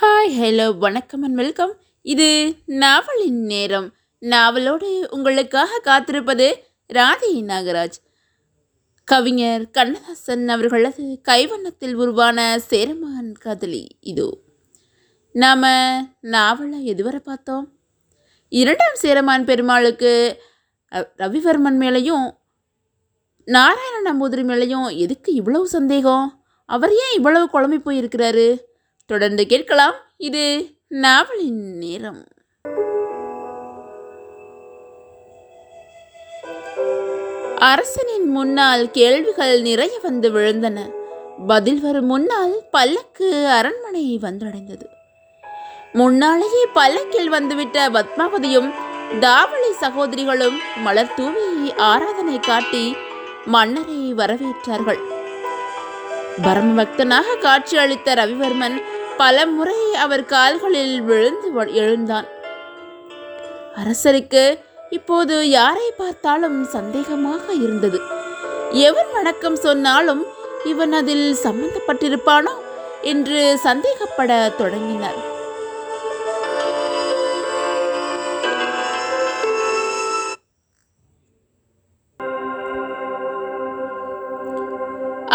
Hi hello வணக்கம் and welcome இது நாவலின் நேரம். நாவலோடு உங்களுக்காக காத்திருப்பது ராதை நாகராஜ். கவிஞர் கண்ணதாசன் அவர்களது கைவண்ணத்தில் உருவான சேரமான் காதலி இதோ. நாம் நாவலை எதுவரை பார்த்தோம்? இரண்டாம் சேரமான் பெருமாளுக்கு ரவிவர்மன் மேலேயும் நாராயண நம்பூதிரி மேலேயும் எதுக்கு இவ்வளவு சந்தேகம்? அவர் ஏன் இவ்வளவு குழம்பி போயிருக்கிறாரு? தொடர்ந்து கேட்கலாம். இது நாவலின் நேரம். அரசனின் முன்னால் கேள்விகள் நிறைய வந்து விழுந்தன. பதில் வரும் முன்னால் பல்லக்கு அரண்மனை வந்தடைந்தது. முன்னாலேயே பல்லக்கில் வந்துவிட்ட பத்மாவதியும் தாவளி சகோதரிகளும் மலர் தூவி ஆராதனை காட்டி மன்னரை வரவேற்றார்கள். பரம் பக்தனாக காட்சி அளித்த ரவிவர்மன் பல முறை அவர் கால்களில் விழுந்து எழுந்தான். அரசருக்கு இப்போது யாரை பார்த்தாலும் சந்தேகமாக இருந்தது. எவன் வணக்கம் சொன்னாலும் இவன் அதில் சம்பந்தப்பட்டிருப்பானோ என்று சந்தேகப்பட தொடங்கினார்.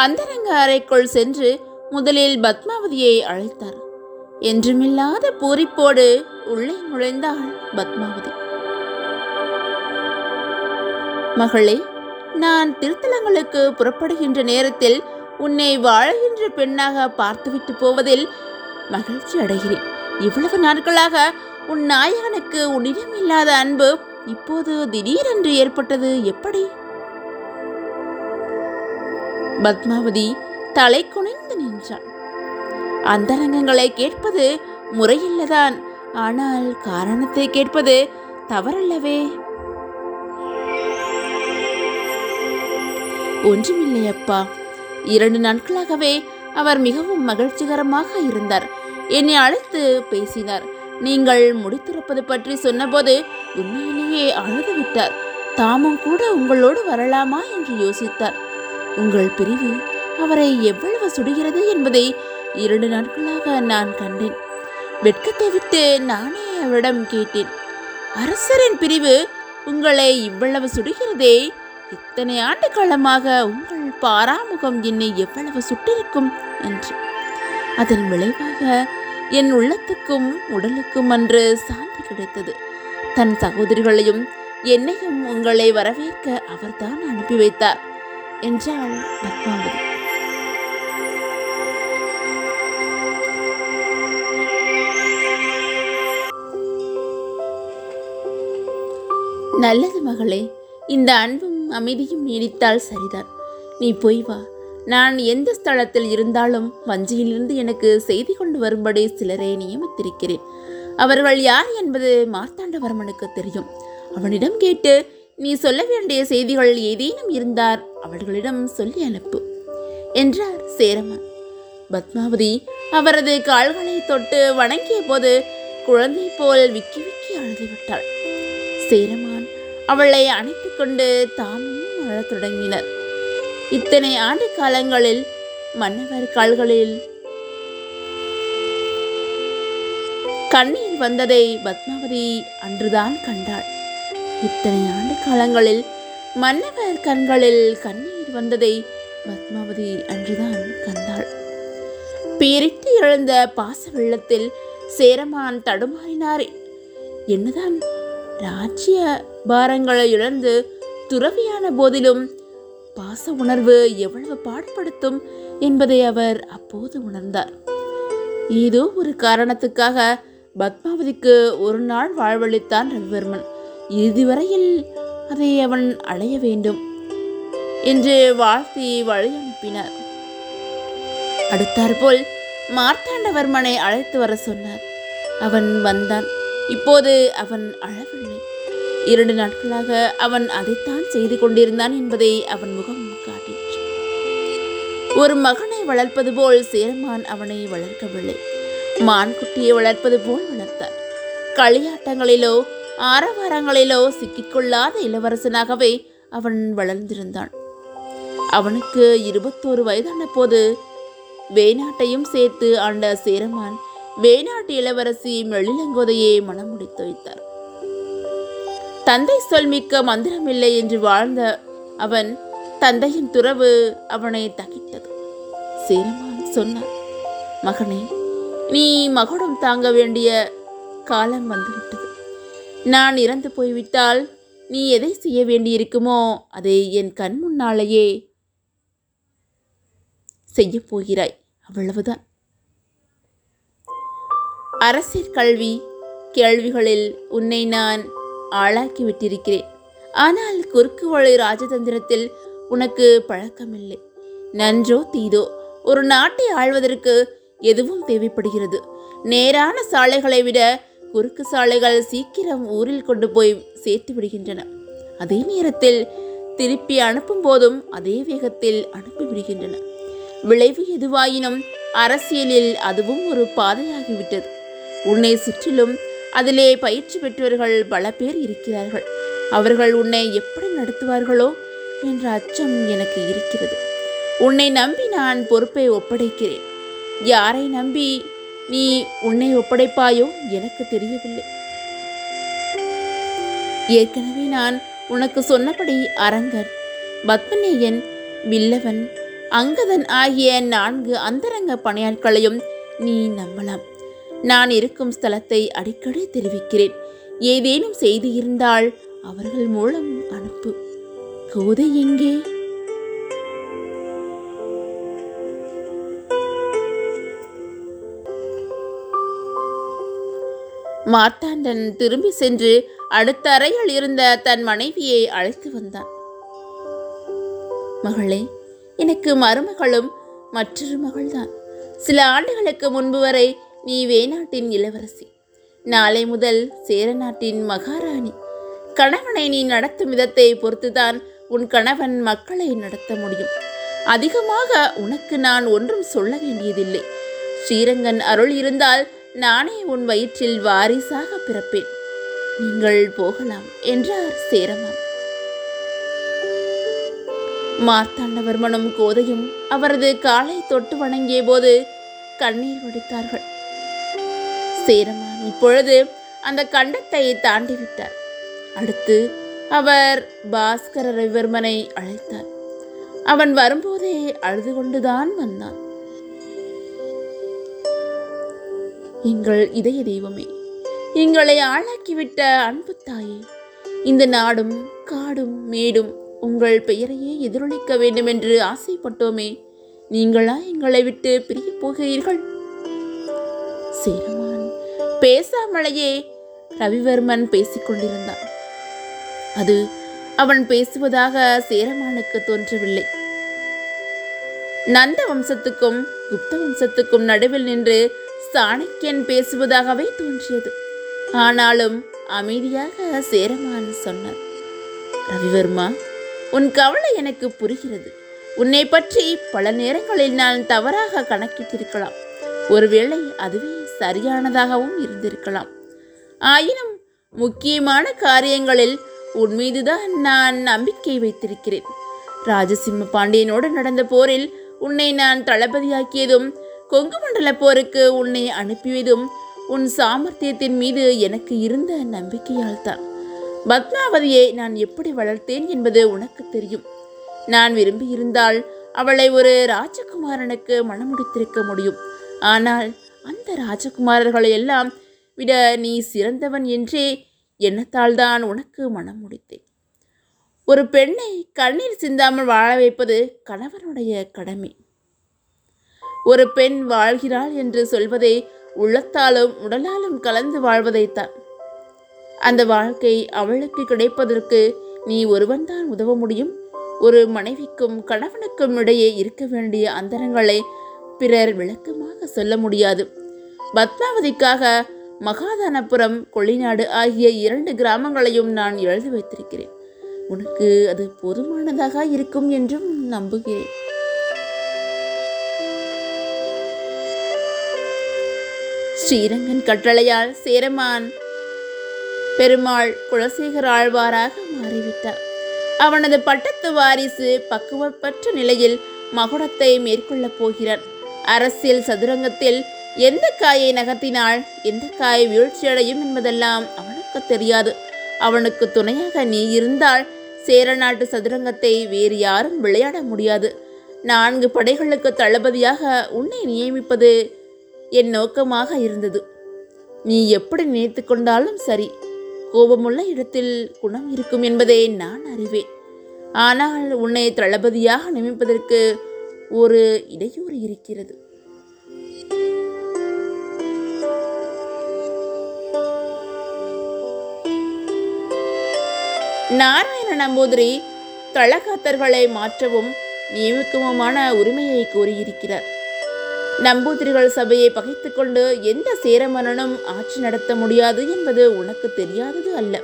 அந்தரங்க அறைக்குள் சென்று முதலில் பத்மாவதியை அழைத்தார். என்றுமில்லாத பூரிப்போடு உள்ளே நுழைந்தாள் பத்மாவதி. மகளே நான் திருத்தலங்களுக்கு புறப்படுகின்ற நேரத்தில் உன்னை வாழுகின்ற பெண்ணாக பார்த்துவிட்டு போவதில் மகிழ்ச்சி அடைகிறேன். இவ்வளவு நாட்களாக உன் நாயகனுக்கு உன்னிடம் இல்லாத அன்பு இப்போது திடீரென்று ஏற்பட்டது எப்படி? பத்மாவதி தலை குனிந்து நின்றாள். அந்தரங்கங்களை கேட்பது முறையில்லதான். ஆனால் காரணத்தை கேட்பது தவறல்லவே. ஒன்றுமில்லை அப்பா இரண்டு நாட்களாகவே அவர் மிகவும் மகிழ்ச்சிகரமாக இருந்தார். என்னை அழைத்து பேசினார். நீங்கள் முடித்திருப்பது பற்றி சொன்னபோது உண்மையிலேயே அழுது விட்டார் தாமும் கூட உங்களோடு வரலாமா என்று யோசித்தார். உங்கள் பிரிவு அவரை எவ்வளவு சுடுகிறது என்பதை இரண்டு நாட்களாக நான் கண்டேன். வெட்கத்தை விட்டு நானே அவரிடம் கேட்டேன். அரசரின் பிரிவு உங்களை இவ்வளவு சுடுகிறதே இத்தனை ஆண்டு காலமாக உங்கள் பாராமுகம் என்னை எவ்வளவு சுட்டிருக்கும்? என்று. அதன் விளைவாக என் உள்ளத்துக்கும் உடலுக்கும் அன்று சாந்தி கிடைத்தது. தன் சகோதரிகளையும் என்னையும் உங்களை வரவேற்க அவர்தான் அனுப்பி வைத்தார். என்றாள் பத்மாவதி. நல்லது மகளே இந்த அன்பும் அமைதியும் நீடித்தால் சரிதான். நீ போய் வா. நான் எந்த ஸ்தலத்தில் இருந்தாலும் வஞ்சியிலிருந்து எனக்கு செய்தி கொண்டு வரும்படி சிலரை நியமித்திருக்கிறேன். அவர்கள் யார் என்பது மார்த்தாண்டவர்மனுக்கு தெரியும். அவனிடம் கேட்டு நீ சொல்ல வேண்டிய செய்திகள் ஏதேனும் இருந்தார் அவர்களிடம் சொல்லி அனுப்பு என்றார் சேரமான். பத்மாவதி அவரது கால்களை தொட்டு வணங்கிய போது குழந்தை போல் விக்கி விக்கி அழுதுவிட்டாள். சேரமான் அவளை அணைத்துக் கொண்டு தாமும் அழத் தொடங்கினர். இத்தனை ஆண்டு காலங்களில் மன்னவர் கால்களில் கண்ணீர் வந்ததை பத்மாவதி அன்றுதான் கண்டாள். இத்தனை ஆண்டு காலங்களில் மன்னவர் கண்களில் கண்ணீர் வந்ததை பத்மாவதி அன்றுதான் கண்டாள். பீரிட்டு எழுந்த பாச வெள்ளத்தில் சேரமான் தடுமாறினார். என்னதான் ராஜ்ய பாரங்களை இழந்து துறவியான போதிலும் பாச உணர்வு எவ்வளவு பாடுபடுத்தும் என்பதை அவர் அப்போது உணர்ந்தார். ஏதோ ஒரு காரணத்துக்காக பத்மாவதிக்கு ஒரு நாள் வாழ்வளித்தான் ரவிவர்மன். இறுதிவரையில் அதை அவன் அடைய வேண்டும் என்று வாழ்த்தி வழி அனுப்பினார் அடுத்தாற்போல் மார்த்தாண்டவர்மனை அழைத்து வர சொன்னார். அவன் வந்தான். இப்போது அவன் அழவில்லை. இரண்டு நாட்களாக அவன் அதைத்தான் செய்து கொண்டிருந்தான் என்பதை அவன் முகம் காட்டிற்று. ஒரு மகனை வளர்ப்பது போல் சேரமான் அவனை வளர்க்கவில்லை. மான் குட்டியை வளர்ப்பது போல் வளர்த்தார். களியாட்டங்களிலோ ஆரவாரங்களிலோ சிக்கிக்கொள்ளாத இளவரசனாகவே அவன் வளர்ந்திருந்தான். அவனுக்கு இருபத்தோரு வயதான போது வேணாட்டையும் சேர்த்து ஆண்ட சேரமான் வேணாட்டு இளவரசி மெழிலங்கோதையை மனம் முடித்து வைத்தார். தந்தை சொல் மிக்க மந்திரமில்லை என்று வாழ்ந்த அவன் தந்தையின் துறவு அவனை தகித்தது. சேரமான் சொன்னான் மகனே நீ மகுடம் தாங்க வேண்டிய காலம் வந்துவிட்டது. நான் இறந்து போய்விட்டால் நீ எதை செய்ய வேண்டியிருக்குமோ அதை என் கண் முன்னாலேயே செய்யப் போகிறாய். அவ்வளவுதான். அரசியல் கல்வி கேள்விகளில் உன்னை நான் ஆளாக்கி விட்டிருக்கிறேன் ஆனால் குறுக்கு வழி ராஜதந்திரத்தில் உனக்கு பழக்கமில்லை. நன்றோ தீதோ ஒரு நாட்டை ஆள்வதற்கு எதுவும் தேவைப்படுகிறது. நேரான சாலைகளை விட குறுக்கு சாலைகள் சீக்கிரம் ஊரில் கொண்டு போய் சேர்த்து விடுகின்றன. அதே நேரத்தில் திருப்பி அனுப்பும் போதும் அதே வேகத்தில் அனுப்பி விடுகின்றன. விளைவு எதுவாயினும் அரசியலில் அதுவும் ஒரு பாதையாகிவிட்டது. உன்னை சுற்றிலும் அதிலே பயிற்சி பெற்றவர்கள் பல பேர் இருக்கிறார்கள். அவர்கள் உன்னை எப்படி நடத்துவார்களோ என்ற அச்சம் எனக்கு இருக்கிறது. உன்னை நம்பி நான் பொறுப்பை ஒப்படைக்கிறேன். யாரை நம்பி நீ உன்னை ஒப்படைப்பாயோ? எனக்கு தெரியவில்லை. ஏற்கனவே நான் உனக்கு சொன்னபடி அரங்கன் பத்மநேயன் வில்லவன் அங்கதன் ஆகிய நான்கு அந்தரங்க பணியாட்களையும் நீ நம்பலாம். நான் இருக்கும் ஸ்தலத்தை அடிக்கடி தெரிவிக்கிறேன். ஏதேனும் செய்தி இருந்தால் அவர்கள் மூலம் அனுப்பு. கோதை எங்கே? மார்த்தாண்டன் திரும்பி சென்று அடுத்த அறையில் இருந்த தன் மனைவியை அழைத்து வந்தான். மகளே எனக்கு மருமகளும் மற்றொரு மகள்தான். சில ஆண்டுகளுக்கு முன்பு வரை நீ வேணாட்டின் இளவரசி. நாளை முதல் சேர நாட்டின் மகாராணி. கணவனை நீ நடத்தும் விதத்தை பொறுத்துதான் உன் கணவன் மக்களை நடத்த முடியும். அதிகமாக உனக்கு நான் ஒன்றும் சொல்ல வேண்டியதில்லை. ஸ்ரீரங்கன் அருள் இருந்தால் நானே உன் வயிற்றில் வாரிசாக பிறப்பேன். நீங்கள் போகலாம் என்றார் சேரமான் மார்த்தாண்டவர்மனும் கோதையும் அவரது காலை தொட்டு வணங்கிய போது கண்ணீர் வடித்தார்கள். சேரமான் இப்பொழுது அந்த கண்டத்தை தாண்டிவிட்டார். அடுத்து அவர் பாஸ்கர ரவிவர்மனை அழைத்தார். அவன் வரும்போதே அழுது கொண்டுதான் வந்தான். எங்கள் இதய தெய்வமே எங்களை ஆளாக்கிவிட்ட அன்பு தாயே இந்த நாடும் காடும் மேடும் உங்கள் பெயரையே எதிரொலிக்க வேண்டும் என்று ஆசைப்பட்டோமே நீங்களா எங்களை விட்டு பிரிய போகிறீர்கள்? சேரமான் பேசாமலேயே ரவிவர்மன் பேசிக் கொண்டிருந்தான். அது அவன் பேசுவதாக சேரமானுக்கு தோன்றவில்லை. நந்த வம்சத்துக்கும் குப்த வம்சத்துக்கும் நடுவில் நின்று சாணக்கியன் பேசுவதாகவே தோன்றியது. ஆனாலும் அமைதியாக சேரமான் சொன்னார் ரவிவர்மா உன் கவலை எனக்கு புரிகிறது. உன்னை பற்றி பல நேரங்களில் நான் தவறாக கணக்கிட்டிருக்கலாம். ஒருவேளை அதுவே சரியானதாகவும் இருந்திருக்கலாம். ஆயினும் முக்கியமான காரியங்களில் உன் மீதுதான் நான் நம்பிக்கை வைத்திருக்கிறேன். ராஜசிம்ம பாண்டியனோடு நடந்த போரில் உன்னை நான் தளபதியாக்கியதும் கொங்கு மண்டல போருக்கு உன்னை அனுப்பியதும் உன் சாமர்த்தியத்தின் மீது எனக்கு இருந்த நம்பிக்கையால் தான் பத்மாவதியை நான் எப்படி வளர்த்தேன் என்பது உனக்கு தெரியும். நான் விரும்பியிருந்தால் அவளை ஒரு ராஜகுமாரனுக்கு மணமுடித்திருக்க முடியும். ஆனால் அந்த ராஜகுமாரர்களை எல்லாம் விட நீ சிறந்தவன் என்றே எண்ணத்தால் தான் உனக்கு மனம் முடித்தேன் ஒரு பெண்ணை கண்ணீர் சிந்தாமல் வாழ வைப்பது கணவனுடைய கடமை. ஒரு பெண் வாழ்கிறாள் என்று சொல்வதே உள்ளத்தாலும் உடலாலும் கலந்து வாழ்வதைத்தான் அந்த வாழ்க்கை அவளுக்கு கிடைப்பதற்கு நீ ஒருவன்தான் உதவ முடியும். ஒரு மனைவிக்கும் கணவனுக்கும் இடையே இருக்க வேண்டிய அந்தரங்களை பிறர் விளக்கமாக சொல்ல முடியாது. பத்மாவதிக்காக மகாதானபுரம் கொள்ளிநாடு ஆகிய இரண்டு கிராமங்களையும் நான் எழுதி வைத்திருக்கிறேன். உனக்கு அது போதுமானதாக இருக்கும் என்றும் நம்புகிறேன். ஸ்ரீரங்கன் கட்டளையால் சேரமான் பெருமாள் குலசேகர் ஆழ்வாராக மாறிவிட்டார். அவனது பட்டத்து வாரிசு பக்குவப்பற்ற நிலையில் மகுடத்தை மேற்கொள்ளப் போகிறார். அரசியல் சதுரங்கத்தில் எந்த காயை நகர்த்தினால் எந்த காய் வீழ்ச்சியடையும் என்பதெல்லாம் அவனுக்கு தெரியாது. அவனுக்கு துணையாக நீ இருந்தால் சேர நாட்டு சதுரங்கத்தை வேறு யாரும் விளையாட முடியாது. நான்கு படைகளுக்கு தளபதியாக உன்னை நியமிப்பது என் நோக்கமாக இருந்தது. நீ எப்படி நினைத்து கொண்டாலும் சரி கோபமுள்ள இடத்தில் குணம் இருக்கும் என்பதை நான் அறிவேன். ஆனால் உன்னை தளபதியாக நியமிப்பதற்கு ஒரு இடையூறு இருக்கிறது. நாராயண நம்பூதிரி தளகாத்தர்களை மாற்றவும் நியமிக்கவுமான உரிமையை கோரியிருக்கிறார். நம்பூதிரிகள் சபையை பகைத்துக்கொண்டு எந்த சேரமன்னனும் ஆட்சி நடத்த முடியாது என்பது உனக்கு தெரியாதது அல்ல.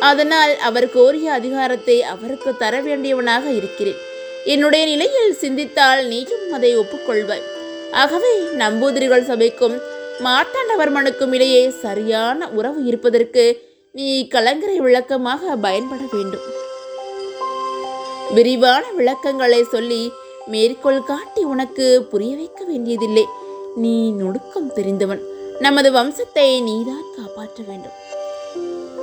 அதனால் அவர் கோரிய அதிகாரத்தை அவருக்கு தர வேண்டியவனாக இருக்கிறேன். என்னுடைய நிலையில் சிந்தித்தால் நீயும் அதை ஒப்புக்கொள்வாய். ஆகவே நம்பூதிரிகள் சபைக்கும் மார்த்தாண்டவர்மனுக்கும் இடையே சரியான உறவு இருப்பதற்கு நீ கலங்கரை விளக்கமாக பயன்பட வேண்டும். விரிவான விளக்கங்களை சொல்லி மேற்கோள் காட்டி உனக்கு புரிய வைக்க வேண்டியதில்லை. நீ நுணுக்கம் தெரிந்தவன். நமது வம்சத்தை நீதான் காப்பாற்ற வேண்டும்.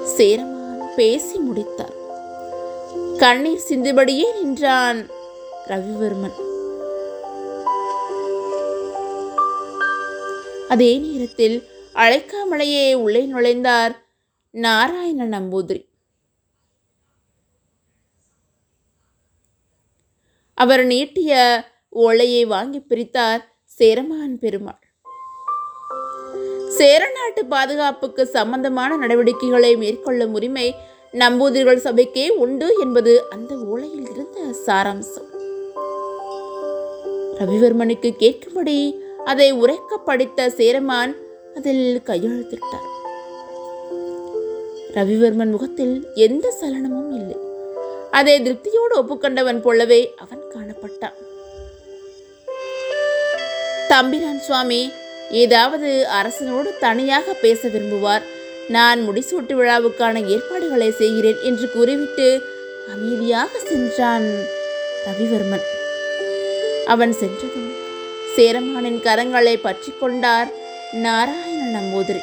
சேரமான் பேசி முடித்தார். கண்ணீர் சிந்துபடியே நின்றான் ரவிவர்மன். அதே நேரத்தில் அழைக்காமலேயே உள்ளே நுழைந்தார் நாராயண நம்பூதிரி. அவர் நீட்டிய ஓலையை வாங்கி பிரித்தார் சேரமான் பெருமாள். சேர நாட்டு பாதுகாப்புக்கு சம்பந்தமான நடவடிக்கைகளை மேற்கொள்ளும் உரிமை நம்பூதிரிகள் சபைக்கே உண்டு என்பது அந்த ஓலையில் இருந்த சாராம்சம். ரவிவர்மனுக்கு கேட்கும்படி அதை உரைக்க படித்த சேரமான் அதில் கையெழுத்திட்டார். ரவிவர்மன் முகத்தில் எந்த சலனமும் இல்லை. அதை திருப்தியோடு ஒப்புக்கொண்டவன் போலவே அவன் காணப்பட்டான். தம்பிரான் சுவாமி ஏதாவது அரசனோடு தனியாக பேச விரும்புவார். நான் முடிசூட்டு விழாவுக்கான ஏற்பாடுகளை செய்கிறேன் என்று கூறிவிட்டு அமைதியாக சென்றான் ரவிவர்மன். அவன் சென்றதும் சேரமானின் கரங்களை பற்றி கொண்டார் நாராயண நம்பூதிரி.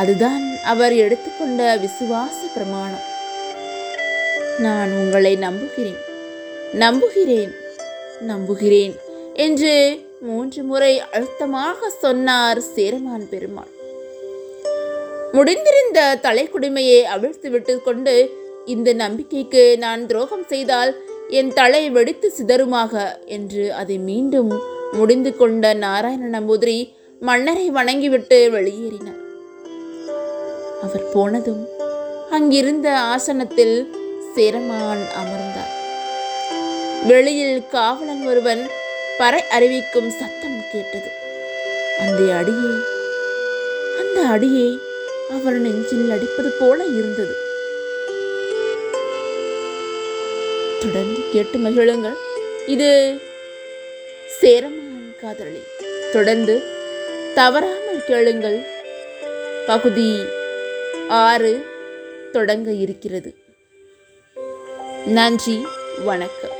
அதுதான் அவர் எடுத்துக்கொண்ட விசுவாச பிரமாணம். நான் உங்களை நம்புகிறேன். நம்புகிறேன். நம்புகிறேன் என்று மூன்று முறை அழுத்தமாக சொன்னார் சேரமான் பெருமாள். முடிந்திருந்த தலைக்குடிமையை அவிழ்த்து விட்டு கொண்டு இந்த நம்பிக்கைக்கு நான் துரோகம் செய்தால் என் தலை வெடித்து சிதறுமாக என்று அதை மீண்டும் முடிந்து கொண்ட நாராயண நம்பூதிரி மன்னரை வணங்கிவிட்டு வெளியேறினார். அவர் போனதும் அங்கிருந்த ஆசனத்தில் சேரமான் அமர்ந்தார். வெளியில் காவலன் ஒருவன் பறை அறிவிக்கும் சத்தம் கேட்டது. அந்த அடியே அந்த அடியே அவர் நெஞ்சில் அடிப்பது போல இருந்தது. தொடர்ந்து கேட்டு மகிழுங்கள். இது சேரமான் காதலி. தொடர்ந்து தவறாமல் கேளுங்கள். பகுதி ஆறு தொடங்க இருக்கிறது. நன்றி வணக்கம்.